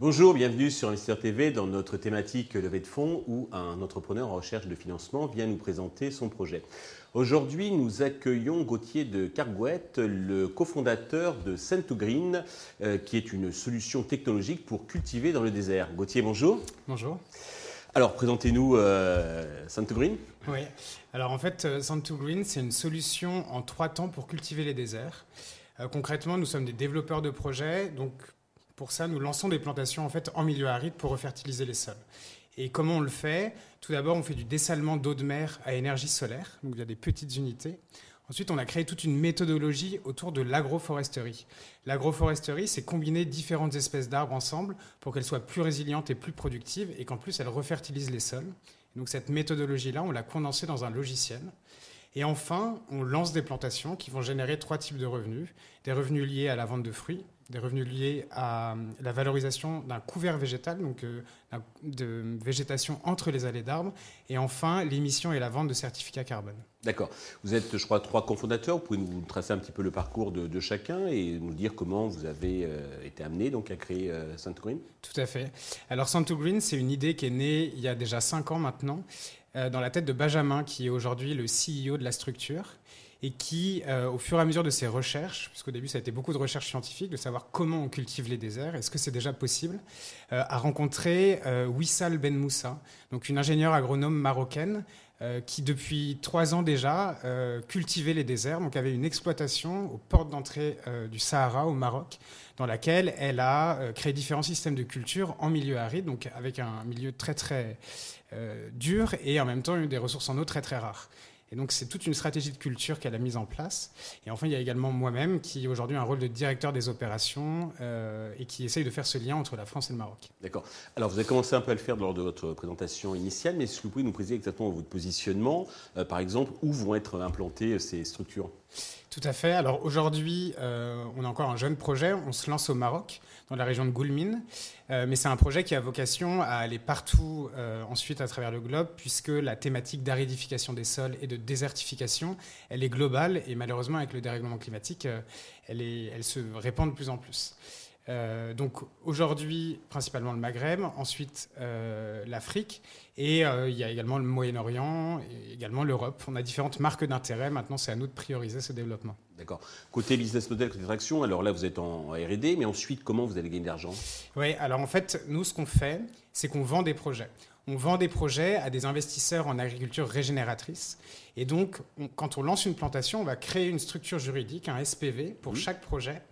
Bonjour, bienvenue sur Investisseur TV dans notre thématique levée de fonds où un entrepreneur en recherche de financement vient nous présenter son projet. Aujourd'hui, nous accueillons Gauthier de Cargouette, le cofondateur de Scent2Green, euh, qui est une solution technologique pour cultiver dans le désert. Gauthier, bonjour. Bonjour. Alors, présentez-nous euh, Scent2Green. Oui, alors en fait, euh, Scent2Green, c'est une solution en trois temps pour cultiver les déserts. Euh, concrètement, nous sommes des développeurs de projets, donc pour ça, nous lançons des plantations en fait en milieu aride pour refertiliser les sols. Et comment on le fait? Tout d'abord, on fait du dessalement d'eau de mer à énergie solaire, donc il y a des petites unités. Ensuite, on a créé toute une méthodologie autour de l'agroforesterie. L'agroforesterie, c'est combiner différentes espèces d'arbres ensemble pour qu'elles soient plus résilientes et plus productives et qu'en plus elles refertilisent les sols. Donc cette méthodologie-là, on l'a condensée dans un logiciel. Et enfin, on lance des plantations qui vont générer trois types de revenus. Des revenus liés à la vente de fruits, des revenus liés à la valorisation d'un couvert végétal, donc euh, de végétation entre les allées d'arbres, et enfin l'émission et la vente de certificats carbone. D'accord. Vous êtes, je crois, trois cofondateurs. Vous pouvez nous tracer un petit peu le parcours de, chacun et nous dire comment vous avez euh, été amené donc, à créer euh, Green? Tout à fait. Alors Santo Green, c'est une idée qui est née il y a déjà cinq ans maintenant, euh, dans la tête de Benjamin, qui est aujourd'hui le CEO de la structure et qui, euh, au fur et à mesure de ses recherches, puisqu'au début ça a été beaucoup de recherches scientifiques, de savoir comment on cultive les déserts, est-ce que c'est déjà possible, euh, a rencontré euh, Wissal Ben Moussa, donc une ingénieure agronome marocaine qui depuis trois ans déjà cultivait les déserts, donc avait une exploitation aux portes d'entrée du Sahara au Maroc, dans laquelle elle a créé différents systèmes de culture en milieu aride, donc avec un milieu très très dur et en même temps des ressources en eau très très rares. Et donc, c'est toute une stratégie de culture qu'elle a mise en place. Et enfin, il y a également moi-même qui aujourd'hui a un rôle de directeur des opérations euh, et qui essaye de faire ce lien entre la France et le Maroc. D'accord. Alors, vous avez commencé un peu à le faire lors de votre présentation initiale, mais est-ce que vous pouvez nous préciser exactement votre positionnement euh, Par exemple, où vont être implantées ces structures? Tout à fait. Alors aujourd'hui, euh, on a encore un jeune projet. On se lance au Maroc, dans la région de Goulmine. Euh, mais c'est un projet qui a vocation à aller partout euh, ensuite à travers le globe, puisque la thématique d'aridification des sols et de désertification, elle est globale. Et malheureusement, avec le dérèglement climatique, elle, se répand de plus en plus. Euh, donc aujourd'hui, principalement le Maghreb, ensuite euh, l'Afrique, et euh, il y a également le Moyen-Orient, et également l'Europe. On a différentes marques d'intérêt. Maintenant, c'est à nous de prioriser ce développement. D'accord. Côté business model, côté traction, alors là, vous êtes en R&D, mais ensuite, comment vous allez gagner de l'argent? Oui, alors en fait, nous, ce qu'on fait, c'est qu'on vend des projets. On vend des projets à des investisseurs en agriculture régénératrice. Et donc, quand on lance une plantation, on va créer une structure juridique, un SPV, pour chaque projet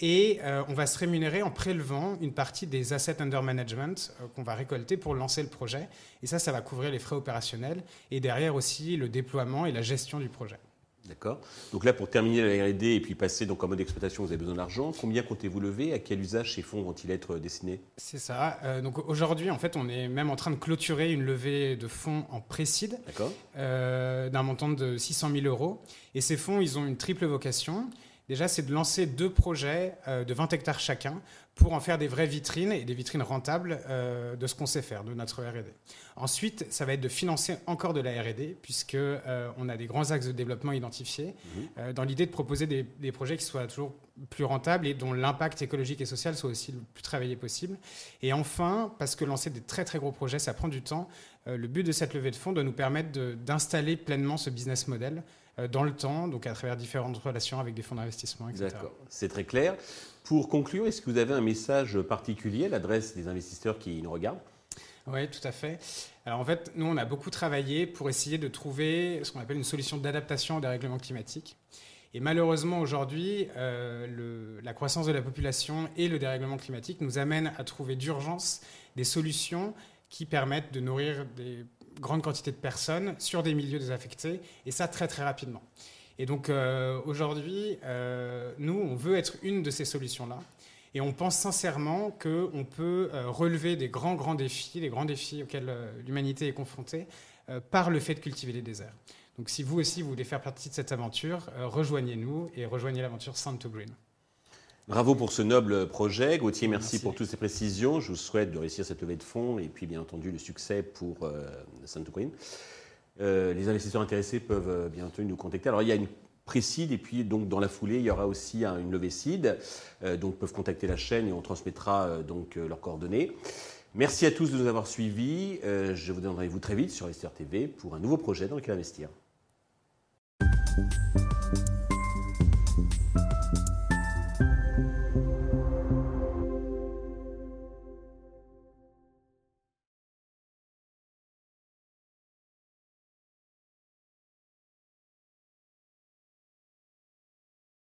et euh, on va se rémunérer en prélevant une partie des assets under management euh, qu'on va récolter pour lancer le projet. Et ça, ça va couvrir les frais opérationnels et derrière aussi le déploiement et la gestion du projet. D'accord. Donc là, pour terminer la R&D et puis passer donc en mode exploitation, vous avez besoin d'argent. Combien comptez-vous lever? À quel usage ces fonds vont-ils être destinés? C'est ça. Euh, donc aujourd'hui, en fait, on est même en train de clôturer une levée de fonds en précide d'un montant de 600 000 euros. Et ces fonds, ils ont une triple vocation. Déjà, c'est de lancer deux projets euh, de 20 hectares chacun pour en faire des vraies vitrines et des vitrines rentables euh, de ce qu'on sait faire, de notre R&D. Ensuite, ça va être de financer encore de la R&D puisque euh, on a des grands axes de développement identifiés mhm. dans l'idée de proposer des, des, projets qui soient toujours plus rentables et dont l'impact écologique et social soit aussi le plus travaillé possible. Et enfin, parce que lancer des très très gros projets, ça prend du temps, le but de cette levée de fonds doit nous permettre d'installer pleinement ce business model euh, dans le temps, donc à travers différentes relations avec des fonds d'investissement, etc. D'accord, c'est très clair. Pour conclure, est-ce que vous avez un message particulier à l'adresse des investisseurs qui nous regardent? Oui, tout à fait. Alors en fait, nous, on a beaucoup travaillé pour essayer de trouver ce qu'on appelle une solution d'adaptation au dérèglement climatique. Et malheureusement, aujourd'hui, euh, la croissance de la population et le dérèglement climatique nous amènent à trouver d'urgence des solutions qui permettent de nourrir des grande quantité de personnes sur des milieux désaffectés, et ça très très rapidement. Et donc euh, aujourd'hui, euh, nous, on veut être une de ces solutions-là. Et on pense sincèrement qu'on peut euh, relever des grands, grands défis, des grands défis auxquels l'humanité est confrontée, par le fait de cultiver les déserts. Donc si vous aussi vous voulez faire partie de cette aventure, rejoignez-nous et rejoignez l'aventure Sound to Green. Bravo pour ce noble projet. Gauthier, merci, pour toutes ces précisions. Je vous souhaite de réussir cette levée de fonds et puis bien entendu le succès pour euh, Sainte Queen. les investisseurs intéressés peuvent bien entendu nous contacter. Alors il y a une précide et puis donc dans la foulée il y aura aussi une levée seed, donc peuvent contacter la chaîne et on transmettra donc leurs coordonnées. Merci à tous de nous avoir suivis. je vous donne rendez-vous très vite sur STR TV pour un nouveau projet dans lequel investir.